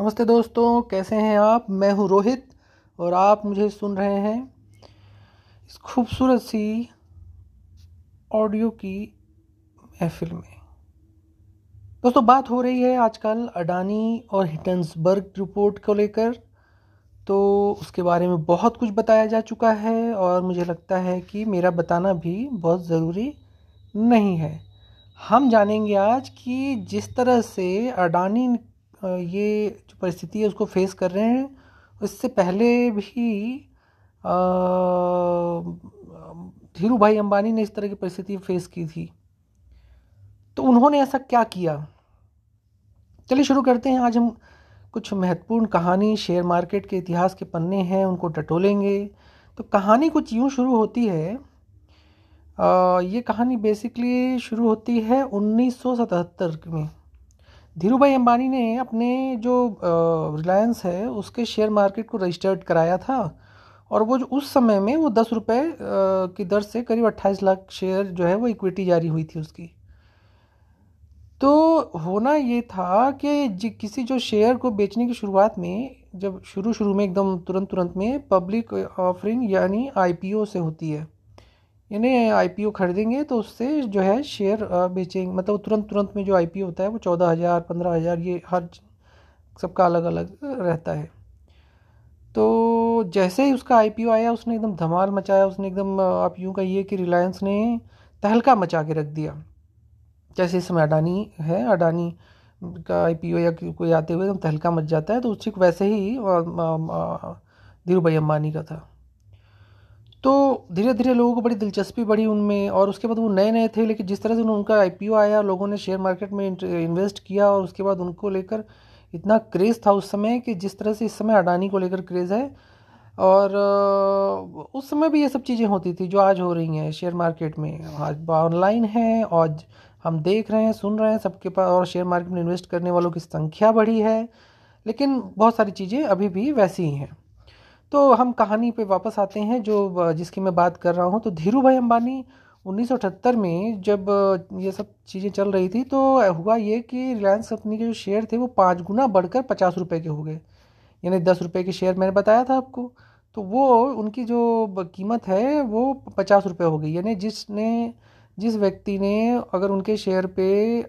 नमस्ते दोस्तों, कैसे हैं आप? मैं हूँ रोहित और आप मुझे सुन रहे हैं इस खूबसूरत सी ऑडियो की महफिल में। दोस्तों, बात हो रही है आजकल अडानी और हिटन्सबर्ग रिपोर्ट को लेकर तो उसके बारे में बहुत कुछ बताया जा चुका है और मुझे लगता है कि मेरा बताना भी बहुत ज़रूरी नहीं है। हम जानेंगे आज कि जिस तरह से अडानी ये जो परिस्थिति है उसको फेस कर रहे हैं। इससे पहले भी धीरू भाई अंबानी ने इस तरह की परिस्थिति फेस की थी। तो उन्होंने ऐसा क्या किया? चलिए शुरू करते हैं। आज हम कुछ महत्वपूर्ण कहानी शेयर मार्केट के इतिहास के पन्ने हैं उनको टटोलेंगे। तो कहानी कुछ यूँ शुरू होती है आ, ये कहानी बेसिकली शुरू होती है 1977 में। धीरू भाई अंबानी ने अपने जो रिलायंस है, उसके शेयर मार्केट को रजिस्टर्ड कराया था और वो जो उस समय में वो दस रुपये की दर से करीब अट्ठाईस लाख शेयर जो है वो इक्विटी जारी हुई थी उसकी। तो होना ये था कि किसी जो शेयर को बेचने की शुरुआत में, जब शुरू शुरू में एकदम तुरंत तुरंत में पब्लिक ऑफरिंग यानी आईपीओ से होती है। यानी आईपीओ खरीदेंगे तो उससे जो है शेयर बेचेंगे। मतलब तुरंत तुरंत में जो आईपीओ होता है वो चौदह हज़ार, पंद्रह हज़ार, ये हर सबका अलग अलग रहता है। तो जैसे ही उसका आईपीओ आया, उसने एकदम धमाल मचाया, उसने एकदम आप यूँ कहिए कि रिलायंस ने तहलका मचा के रख दिया। जैसे इस समय अडानी है, अडानी का आईपीओ या कोई आते हुए एकदम तहलका मच जाता है तो उसी वैसे ही धीरू भाई अम्बानी का था। तो धीरे धीरे लोगों को बड़ी दिलचस्पी बढ़ी उनमें और उसके बाद वो नए नए थे, लेकिन जिस तरह से उनका आईपीओ आया, लोगों ने शेयर मार्केट में इन्वेस्ट किया और उसके बाद उनको लेकर इतना क्रेज़ था उस समय कि जिस तरह से इस समय अडानी को लेकर क्रेज़ है और उस समय भी ये सब चीज़ें होती थी जो आज हो रही हैं शेयर मार्केट में। आज ऑनलाइन है और हम देख रहे हैं, सुन रहे हैं सबके पास और शेयर मार्केट में इन्वेस्ट करने वालों की संख्या बढ़ी है, लेकिन बहुत सारी चीज़ें अभी भी वैसी ही हैं। तो हम कहानी पे वापस आते हैं जो जिसकी मैं बात कर रहा हूँ। तो धीरू भाई अम्बानी उन्नीस सौ अठहत्तर में जब ये सब चीज़ें चल रही थी तो हुआ ये कि रिलायंस कंपनी के जो शेयर थे वो पाँच गुना बढ़कर पचास रुपये के हो गए। यानी दस रुपये के शेयर मैंने बताया था आपको। तो वो, उनकी जो कीमत है वो पचास रुपये हो गई। यानी जिसने, जिस व्यक्ति ने अगर उनके शेयर पे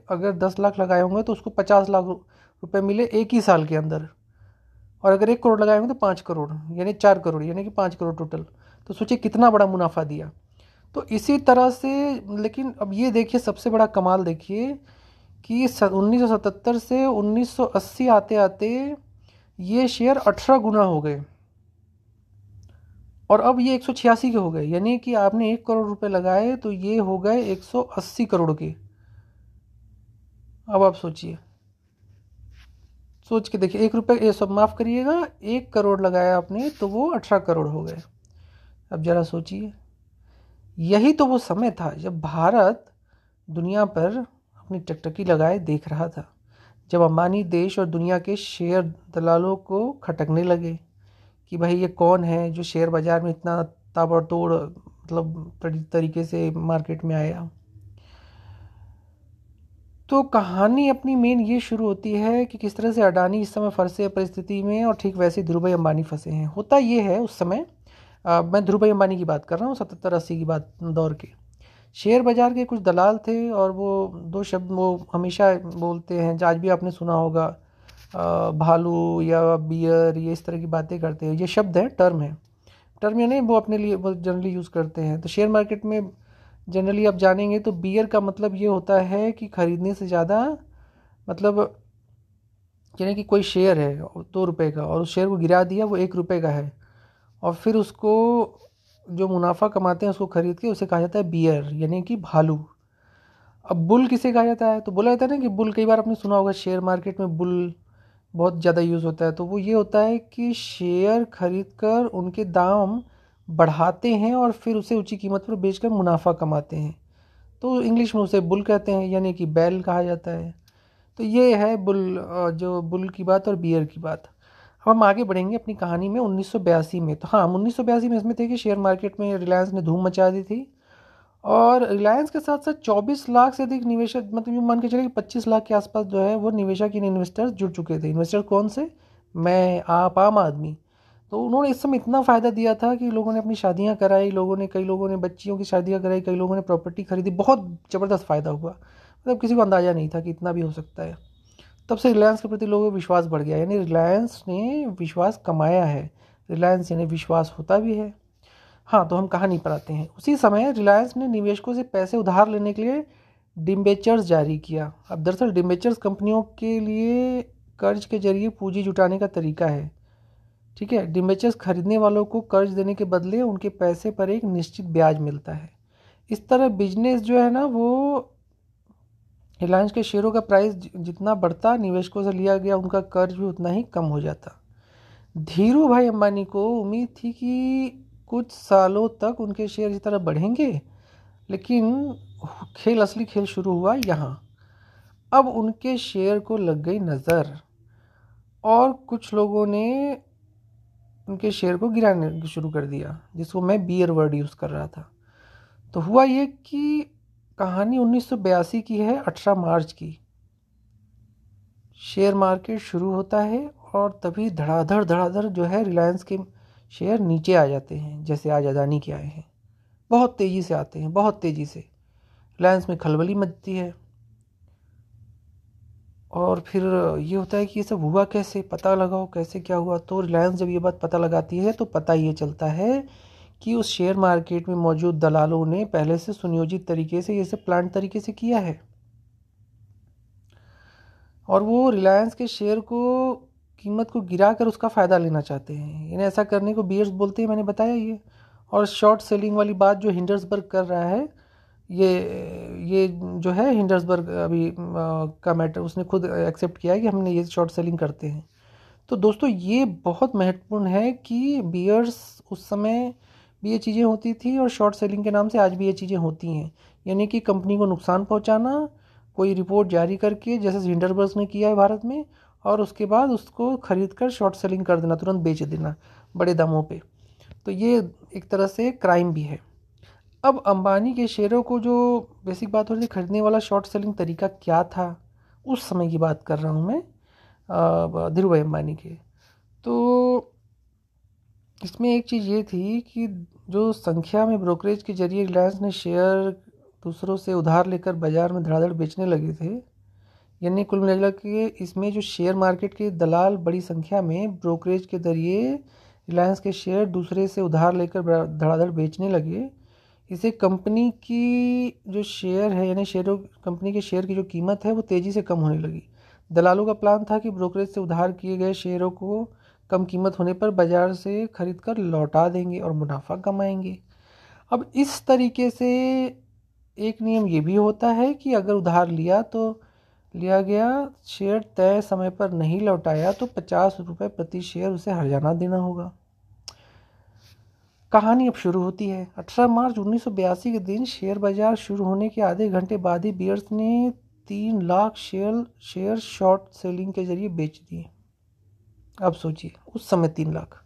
अगर दस लाख लगाए होंगे तो उसको पचास लाख रुपए मिले एक ही साल के अंदर। और अगर एक करोड़ लगाए होंगे तो पाँच करोड़, यानी चार करोड़, यानी कि पाँच करोड़ टोटल तो सोचिए कितना बड़ा मुनाफा दिया। तो इसी तरह से, लेकिन अब ये देखिए, सबसे बड़ा कमाल देखिए कि 1977 से 1980 आते आते ये शेयर 18 गुना हो गए। और अब ये एक सौ छियासी के हो गए, यानी कि आपने एक करोड़ रुपए लगाए तो ये हो गए 180 करोड़ के। अब आप सोचिए। सोच के देखिए, एक रुपये, ये सब माफ़ करिएगा, एक करोड़ लगाया आपने तो वो अठारह करोड़ हो गए। अब ज़रा सोचिए। यही तो वो समय था जब भारत दुनिया पर अपनी टकटकी लगाए देख रहा था, जब अंबानी देश और दुनिया के शेयर दलालों को खटकने लगे कि भाई ये कौन है जो शेयर बाज़ार में इतना ताबड़तोड़ मतलब तरीके से मार्केट में आया। तो कहानी अपनी मेन ये शुरू होती है कि किस तरह से अडानी इस समय फंसे परिस्थिति में और ठीक वैसे ध्रुव भाई फंसे हैं। होता ये है उस समय आ, मैं ध्रुव भाई की बात कर रहा हूँ सतहत्तर अस्सी की बात दौर के। शेयर बाज़ार के कुछ दलाल थे और वो दो शब्द वो हमेशा बोलते हैं आज भी आपने सुना होगा आ, भालू या बियर ये इस तरह की बातें करते हैं। ये शब्द है टर्म है। टर्म यानी वो अपने लिए वो जनरली यूज़ करते हैं। तो शेयर मार्केट में जनरली आप जानेंगे तो बियर का मतलब ये होता है कि ख़रीदने से ज़्यादा मतलब यानी कि कोई शेयर है, दो रुपए का, और उस शेयर को गिरा दिया, वो एक रुपए का है। और फिर उसको जो मुनाफा कमाते हैं उसको ख़रीद के उसे कहा जाता है बियर यानी कि भालू। अब बुल किसे कहा जाता है? तो बोला जाता है ना कि बुल, कई बार आपने सुना होगा शेयर मार्केट में बुल बहुत ज़्यादा यूज़ होता है। तो वो ये होता है कि शेयर खरीद कर उनके दाम बढ़ाते हैं और फिर उसे ऊँची कीमत पर बेचकर मुनाफा कमाते हैं। तो इंग्लिश में उसे बुल कहते हैं, यानी कि बैल कहा जाता है। तो ये है बुल जो बुल की बात और बियर की बात। अब हम आगे बढ़ेंगे अपनी कहानी में उन्नीस सौ बयासी में। तो हाँ सौ बयासी में इसमें थे कि शेयर मार्केट में रिलायंस ने धूम मचा दी थी। और रिलायंस के साथ साथ 24 लाख से अधिक निवेशक मतलब यूँ मान के चले कि 25 लाख के आसपास जो है, वो निवेशक इन इन्वेस्टर्स जुड़ चुके थे। इन्वेस्टर कौन से? मैं, आप, आम आदमी। तो उन्होंने इस समय इतना फ़ायदा दिया था कि लोगों ने अपनी शादियाँ कराई, लोगों ने, कई लोगों ने, बच्चियों की शादियाँ कराई, कई लोगों ने प्रॉपर्टी खरीदी। बहुत ज़बरदस्त फ़ायदा हुआ। मतलब किसी को अंदाज़ा नहीं था कि इतना भी हो सकता है। तब से रिलायंस के प्रति लोगों का विश्वास बढ़ गया। यानी रिलायंस ने विश्वास कमाया है। रिलायंस यानी विश्वास होता भी है। हाँ तो हम कहानी पर आते हैं। उसी समय रिलायंस ने निवेशकों से पैसे उधार लेने के लिए डिम्बेचर्स जारी किया। अब दरअसल डिम्बेचर्स कंपनियों के लिए कर्ज के ज़रिए पूंजी जुटाने का तरीका है। ठीक है डिम्बेचर्स खरीदने वालों को कर्ज देने के बदले उनके पैसे पर एक निश्चित ब्याज मिलता है। इस तरह बिज़नेस जो है ना, वो रिलायंस के शेयरों का प्राइस जितना बढ़ता, निवेशकों से लिया गया उनका कर्ज भी उतना ही कम हो जाता। धीरू भाई अंबानी को उम्मीद थी कि कुछ सालों तक उनके शेयर इस तरह बढ़ेंगे, लेकिन खेल, असली खेल शुरू हुआ यहाँ। अब उनके शेयर को लग गई नज़र और कुछ लोगों ने उनके शेयर को गिराने शुरू कर दिया, जिसको मैं बियर वर्ड यूज़ कर रहा था। तो हुआ ये कि कहानी 1982 की है 18 मार्च की। शेयर मार्केट शुरू होता है और तभी धड़ाधड़ धड़ाधड़ जो है रिलायंस के शेयर नीचे आ जाते हैं, जैसे आज अदानी के आए हैं। बहुत तेज़ी से आते हैं, बहुत तेज़ी से। रिलायंस में खलबली मचती है। और फिर ये होता है कि ये सब हुआ कैसे? पता लगाओ कैसे क्या हुआ? तो रिलायंस जब ये बात पता लगाती है तो पता ये चलता है कि उस शेयर मार्केट में मौजूद दलालों ने पहले से सुनियोजित तरीके से, ये सब प्लान तरीके से किया है। और वो रिलायंस के शेयर को, कीमत को गिरा कर उसका फ़ायदा लेना चाहते हैं। यानी ऐसा करने को बियर्स बोलते हैं, मैंने बताया ये। और शॉर्ट सेलिंग वाली बात जो हिंडर्सबर्ग कर रहा है ये ये जो है हिंडर्सबर्ग अभी आ, का मैटर उसने खुद एक्सेप्ट किया है कि हमने ये शॉर्ट सेलिंग करते हैं। तो दोस्तों ये बहुत महत्वपूर्ण है कि बियर्स उस समय भी ये चीज़ें होती थी और शॉर्ट सेलिंग के नाम से आज भी ये चीज़ें होती हैं। यानी कि कंपनी को नुकसान पहुंचाना कोई रिपोर्ट जारी करके जैसे हिंडरबर्ग ने किया है भारत में और उसके बाद उसको ख़रीद कर शॉर्ट सेलिंग कर देना तुरंत बेच देना बड़े दामों पे। तो ये एक तरह से क्राइम भी है। अब अंबानी के शेयरों को जो बेसिक बात हो रही थी, खरीदने वाला शॉर्ट सेलिंग तरीका क्या था, उस समय की बात कर रहा हूँ मैं धीरू भाई अम्बानी के। तो इसमें एक चीज़ ये थी कि जो संख्या में ब्रोकरेज के ज़रिए रिलायंस ने शेयर दूसरों से उधार लेकर बाज़ार में धड़ाधड़ बेचने लगे थे, यानी कुल मिला के इसमें जो शेयर मार्केट के दलाल बड़ी संख्या में ब्रोकरेज के ज़रिए रिलायंस के शेयर दूसरे से उधार लेकर धड़ाधड़ बेचने लगे इसे कंपनी की जो शेयर है, यानी शेयरों कंपनी के शेयर की जो कीमत है, वो तेज़ी से कम होने लगी। दलालों का प्लान था कि ब्रोकरेज से उधार किए गए शेयरों को कम कीमत होने पर बाज़ार से खरीद कर लौटा देंगे और मुनाफा कमाएँगे। अब इस तरीके से एक नियम ये भी होता है कि अगर उधार लिया तो लिया गया शेयर तय समय पर नहीं लौटाया तो पचास रुपये प्रति शेयर उसे हरजाना देना होगा। कहानी अब शुरू होती है। 18 मार्च 1982 के दिन शेयर बाज़ार शुरू होने के आधे घंटे बाद ही बियर्स ने तीन lakh share share short selling के ज़रिए बेच दिए। अब सोचिए, उस समय तीन लाख।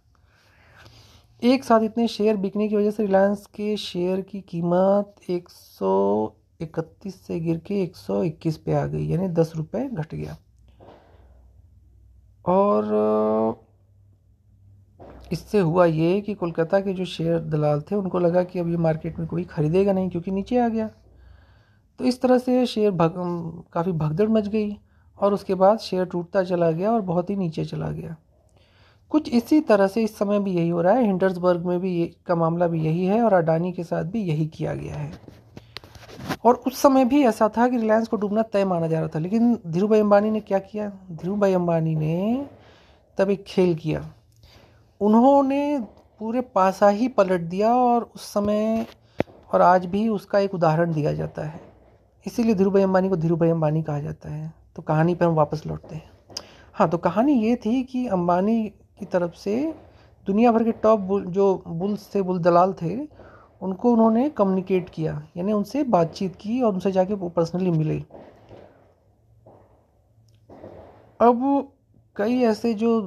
एक साथ इतने शेयर बिकने की वजह से रिलायंस के शेयर की कीमत एक सौ इकतीस से गिर के एक सौ इक्कीस पे आ गई, यानी दस रुपये घट गया। और इससे हुआ ये कि कोलकाता के जो शेयर दलाल थे, उनको लगा कि अब ये मार्केट में कोई ख़रीदेगा नहीं, क्योंकि नीचे आ गया। तो इस तरह से शेयर भग काफ़ी भगदड़ मच गई और उसके बाद शेयर टूटता चला गया और बहुत ही नीचे चला गया। कुछ इसी तरह से इस समय भी यही हो रहा है। हिंडर्सबर्ग में भी ये, का मामला भी यही है और अडानी के साथ भी यही किया गया है। और उस समय भी ऐसा था कि रिलायंस को डूबना तय माना जा रहा था, लेकिन धीरू भाई अम्बानी ने क्या किया? धीरू भाई अम्बानी ने तब एक खेल किया। उन्होंने पूरे पासा ही पलट दिया और उस समय और आज भी उसका एक उदाहरण दिया जाता है। इसीलिए धीरू भाई अम्बानी को धीरू भाई अम्बानी कहा जाता है। तो कहानी पर हम वापस लौटते हैं। हाँ तो कहानी ये थी कि अम्बानी की तरफ़ से दुनिया भर के टॉप बुल, जो बुल्स थे बुल दलाल थे, उनको उन्होंने कम्युनिकेट किया। यानी उनसे बातचीत की और उनसे जाके वो पर्सनली मिले। अब कई ऐसे जो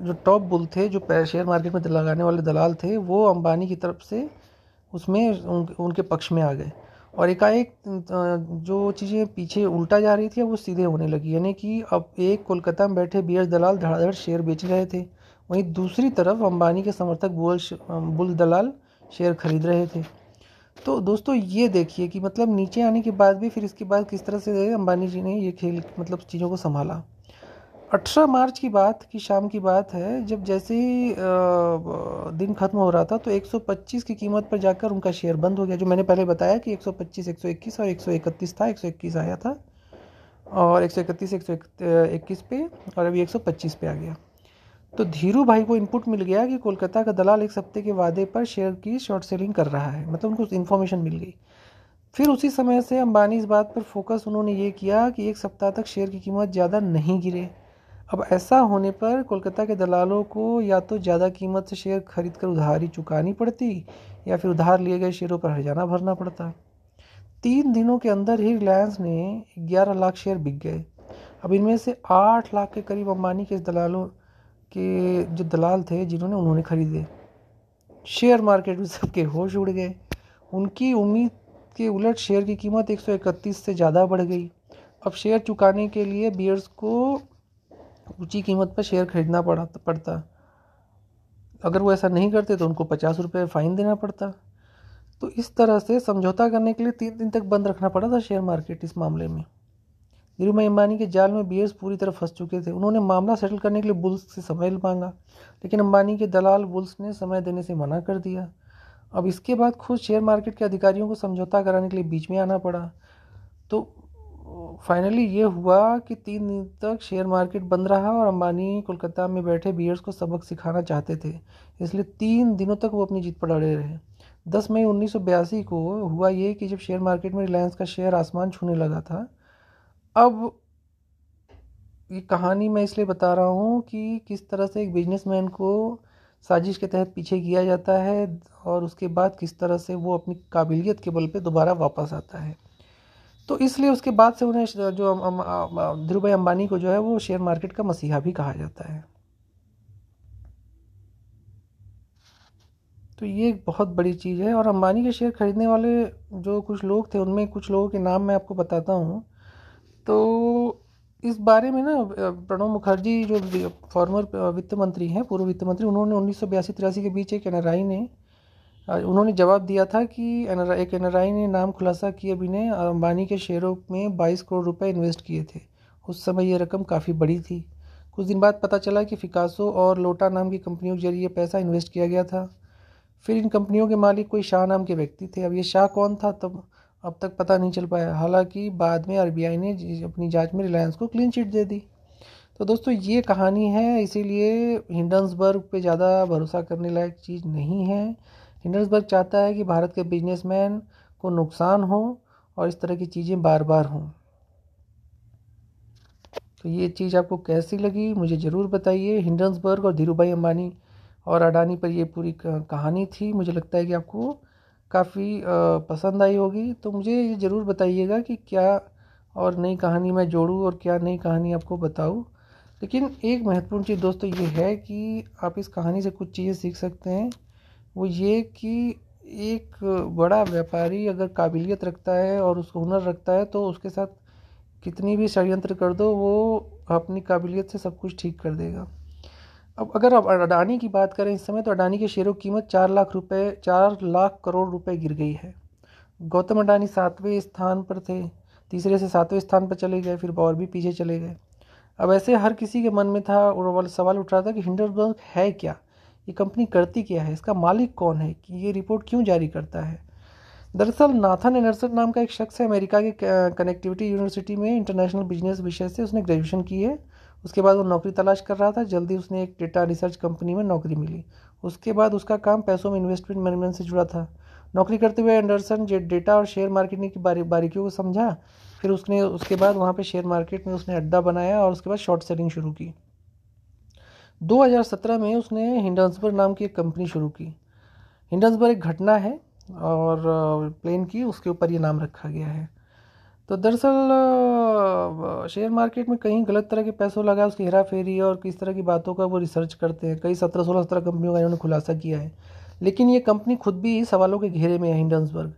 जो टॉप बुल थे जो शेयर मार्केट में लगाने वाले दलाल थे वो अंबानी की तरफ़ से उसमें उन, उनके पक्ष में आ गए। और एकाएक जो चीज़ें पीछे उल्टा जा रही थी वो सीधे होने लगी। यानी कि अब एक कोलकाता में बैठे बीएस दलाल धड़ाधड़ शेयर बेच रहे थे। वहीं दूसरी तरफ़ अंबानी के समर्थक बुल बुल दलाल शेयर खरीद रहे थे। तो दोस्तों ये देखिए कि मतलब नीचे आने के बाद भी फिर इसके बाद किस तरह से अंबानी जी ने ये खेल मतलब चीज़ों को संभाला। अठारह मार्च की बात की शाम की बात है जब जैसे ही दिन खत्म हो रहा था तो 125 की कीमत पर जाकर उनका शेयर बंद हो गया। जो मैंने पहले बताया कि 125, 121 और 131 था 121 आया था और 131, 121 पे और अभी 125 पे आ गया। तो धीरू भाई को इनपुट मिल गया कि कोलकाता का दलाल एक हफ़्ते के वादे पर शेयर की शॉर्ट सेलिंग कर रहा है। मतलब उनको इन्फॉर्मेशन मिल गई। फिर उसी समय से अंबानी इस बात पर फोकस उन्होंने ये किया कि एक सप्ताह तक शेयर की कीमत ज़्यादा नहीं गिरे। अब ऐसा होने पर कोलकाता के दलालों को या तो ज़्यादा कीमत से शेयर खरीद कर उधारी चुकानी पड़ती, या फिर उधार लिए गए शेयरों पर हर्जाना भरना पड़ता। तीन दिनों के अंदर ही रिलायंस ने 11 लाख शेयर बिक गए। अब इनमें से 8 लाख के करीब अंबानी के दलालों के जो दलाल थे, जिन्होंने उन्होंने खरीदे। शेयर मार्केट में सबके होश उड़ गए। उनकी उम्मीद के उलट शेयर की कीमत 131 से ज़्यादा बढ़ गई। अब शेयर चुकाने के लिए बियर्स को ऊँची कीमत पर शेयर खरीदना पड़ा, पड़ता। अगर वो ऐसा नहीं करते तो उनको पचास रुपये फ़ाइन देना पड़ता। तो इस तरह से समझौता करने के लिए तीन दिन तक बंद रखना पड़ा था शेयर मार्केट इस मामले में। धीरूभाई अंबानी के जाल में बीएस पूरी तरह फंस चुके थे। उन्होंने मामला सेटल करने के लिए बुल्स से समय मांगा, लेकिन अंबानी के दलाल बुल्स ने समय देने से मना कर दिया। अब इसके बाद खुद शेयर मार्केट के अधिकारियों को समझौता कराने के लिए बीच में आना पड़ा। तो फाइनली ये हुआ कि तीन दिन तक शेयर मार्केट बंद रहा और अंबानी कोलकाता में बैठे बियर्स को सबक सिखाना चाहते थे, इसलिए तीन दिनों तक वो अपनी जीत पर अड़े रहे। दस मई उन्नीस सौ बयासी को हुआ ये कि जब शेयर मार्केट में रिलायंस का शेयर आसमान छूने लगा था, अब ये कहानी मैं इसलिए बता रहा हूँ कि किस तरह से एक बिजनेसमैन को साजिश के तहत पीछे किया जाता है और उसके बाद किस तरह से वो अपनी काबिलियत के बल पे दोबारा वापस आता है। तो इसलिए उसके बाद से उन्हें, जो धीरू भाई अम्बानी को जो है वो शेयर मार्केट का मसीहा भी कहा जाता है। तो ये एक बहुत बड़ी चीज़ है और अंबानी के शेयर खरीदने वाले जो कुछ लोग थे, उनमें कुछ लोगों के नाम मैं आपको बताता हूँ। तो इस बारे में ना प्रणब मुखर्जी जो फॉर्मर वित्त मंत्री हैं, पूर्व वित्त मंत्री, उन्होंने उन्नीस सौ बयासी तिरासी के बीच एक एन ने उन्होंने जवाब दिया था कि एक एन ने नाम खुलासा किए बिना अंबानी के शेयरों में 22 करोड़ रुपए इन्वेस्ट किए थे। उस समय ये रकम काफ़ी बड़ी थी। कुछ दिन बाद पता चला कि फिकासो और लोटा नाम की कंपनियों के ज़रिए पैसा इन्वेस्ट किया गया था। फिर इन कंपनियों के मालिक कोई शाह नाम के व्यक्ति थे। अब ये शाह कौन था, तब, अब तक पता नहीं चल पाया। हालाँकि बाद में आरबीआई ने अपनी जाँच में रिलायंस को क्लीन चिट दे दी। तो दोस्तों, ये कहानी है, इसीलिए हिंडन्सबर्ग पे ज़्यादा भरोसा करने लायक चीज़ नहीं है। हिंडर्सबर्ग चाहता है कि भारत के बिजनेसमैन को नुकसान हो और इस तरह की चीज़ें बार बार हों। तो ये चीज़ आपको कैसी लगी, मुझे ज़रूर बताइए। हिंडन्सबर्ग और धीरू भाई अम्बानी और अडानी पर ये पूरी कहानी थी। मुझे लगता है कि आपको काफ़ी पसंद आई होगी। तो मुझे ये ज़रूर बताइएगा कि क्या और नई कहानी मैं जोड़ूँ और क्या नई कहानी आपको बताऊँ। लेकिन एक महत्वपूर्ण चीज़ दोस्तों ये है कि आप इस कहानी से कुछ चीज़ें सीख सकते हैं। वो ये कि एक बड़ा व्यापारी अगर काबिलियत रखता है और उसको हुनर रखता है तो उसके साथ कितनी भी षडयंत्र कर दो, वो अपनी काबिलियत से सब कुछ ठीक कर देगा। अब अगर आप अडानी की बात करें इस समय तो अडानी के शेयरों की कीमत चार लाख रुपए, चार लाख करोड़ रुपए गिर गई है। गौतम अडानी सातवें स्थान पर थे, तीसरे से सातवें स्थान पर चले गए, फिर और भी पीछे चले गए। अब ऐसे हर किसी के मन में था, और सवाल उठ रहा था कि हिंडरबर्ग है क्या? ये कंपनी करती क्या है? इसका मालिक कौन है कि ये रिपोर्ट क्यों जारी करता है? दरअसल नाथन एनर्सन नाम का एक शख्स है अमेरिका के कनेक्टिविटी यूनिवर्सिटी में इंटरनेशनल बिज़नेस विषय से उसने ग्रेजुएशन की है। उसके बाद वो नौकरी तलाश कर रहा था, जल्दी उसने एक डेटा रिसर्च कंपनी में नौकरी मिली। उसके बाद उसका काम पैसों में इन्वेस्टमेंट मैनेजमेंट से जुड़ा था। नौकरी करते हुए एंडरसन जे, डेटा और शेयर मार्केट की बारी, बारीकियों को समझा। फिर उसने, उसके बाद वहाँ पे शेयर मार्केट में उसने अड्डा बनाया और उसके बाद शॉर्ट सेलिंग शुरू की। 2017 में उसने हिंडन्सबर्ग नाम की एक कंपनी शुरू की। हिंडन्सबर्ग एक घटना है और प्लेन की, उसके ऊपर ये नाम रखा गया है। तो दरअसल शेयर मार्केट में कहीं गलत तरह के पैसों लगा, उसकी हेरा फेरी और किस तरह की बातों का वो रिसर्च करते हैं। कई सत्रह सोलह सत्रह कंपनियों का इन्होंने खुलासा किया है। लेकिन ये कंपनी खुद भी सवालों के घेरे में है, हिंडन्सबर्ग।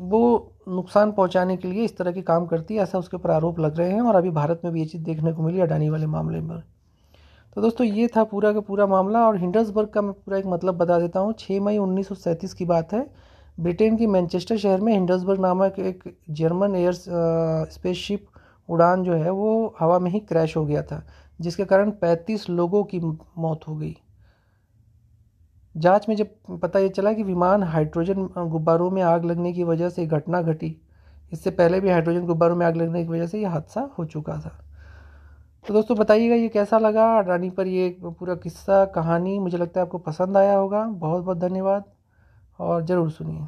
वो नुकसान पहुँचाने के लिए इस तरह के काम करती है, ऐसा उसके ऊपर आरोप लग रहे हैं और अभी भारत में भी ये चीज़ देखने को मिली अडानी वाले मामले में। तो दोस्तों, ये था पूरा का पूरा मामला और हिंडर्सबर्ग का मैं पूरा एक मतलब बता देता हूँ। छः मई उन्नीस सौ सैंतीस की बात है। ब्रिटेन की मैनचेस्टर शहर में हिंडर्सबर्ग नामक एक जर्मन एयर स्पेसशिप उड़ान जो है, वो हवा में ही क्रैश हो गया था, जिसके कारण 35 लोगों की मौत हो गई। जाँच में जब पता ये चला कि विमान हाइड्रोजन गुब्बारों में आग लगने की वजह से घटना घटी, इससे पहले भी हाइड्रोजन गुब्बारों में आग लगने की वजह से यह हादसा हो चुका था। तो दोस्तों बताइएगा, ये कैसा लगा? अडानी पर ये पूरा किस्सा, कहानी, मुझे लगता है आपको पसंद आया होगा। बहुत बहुत धन्यवाद और ज़रूर सुनिए।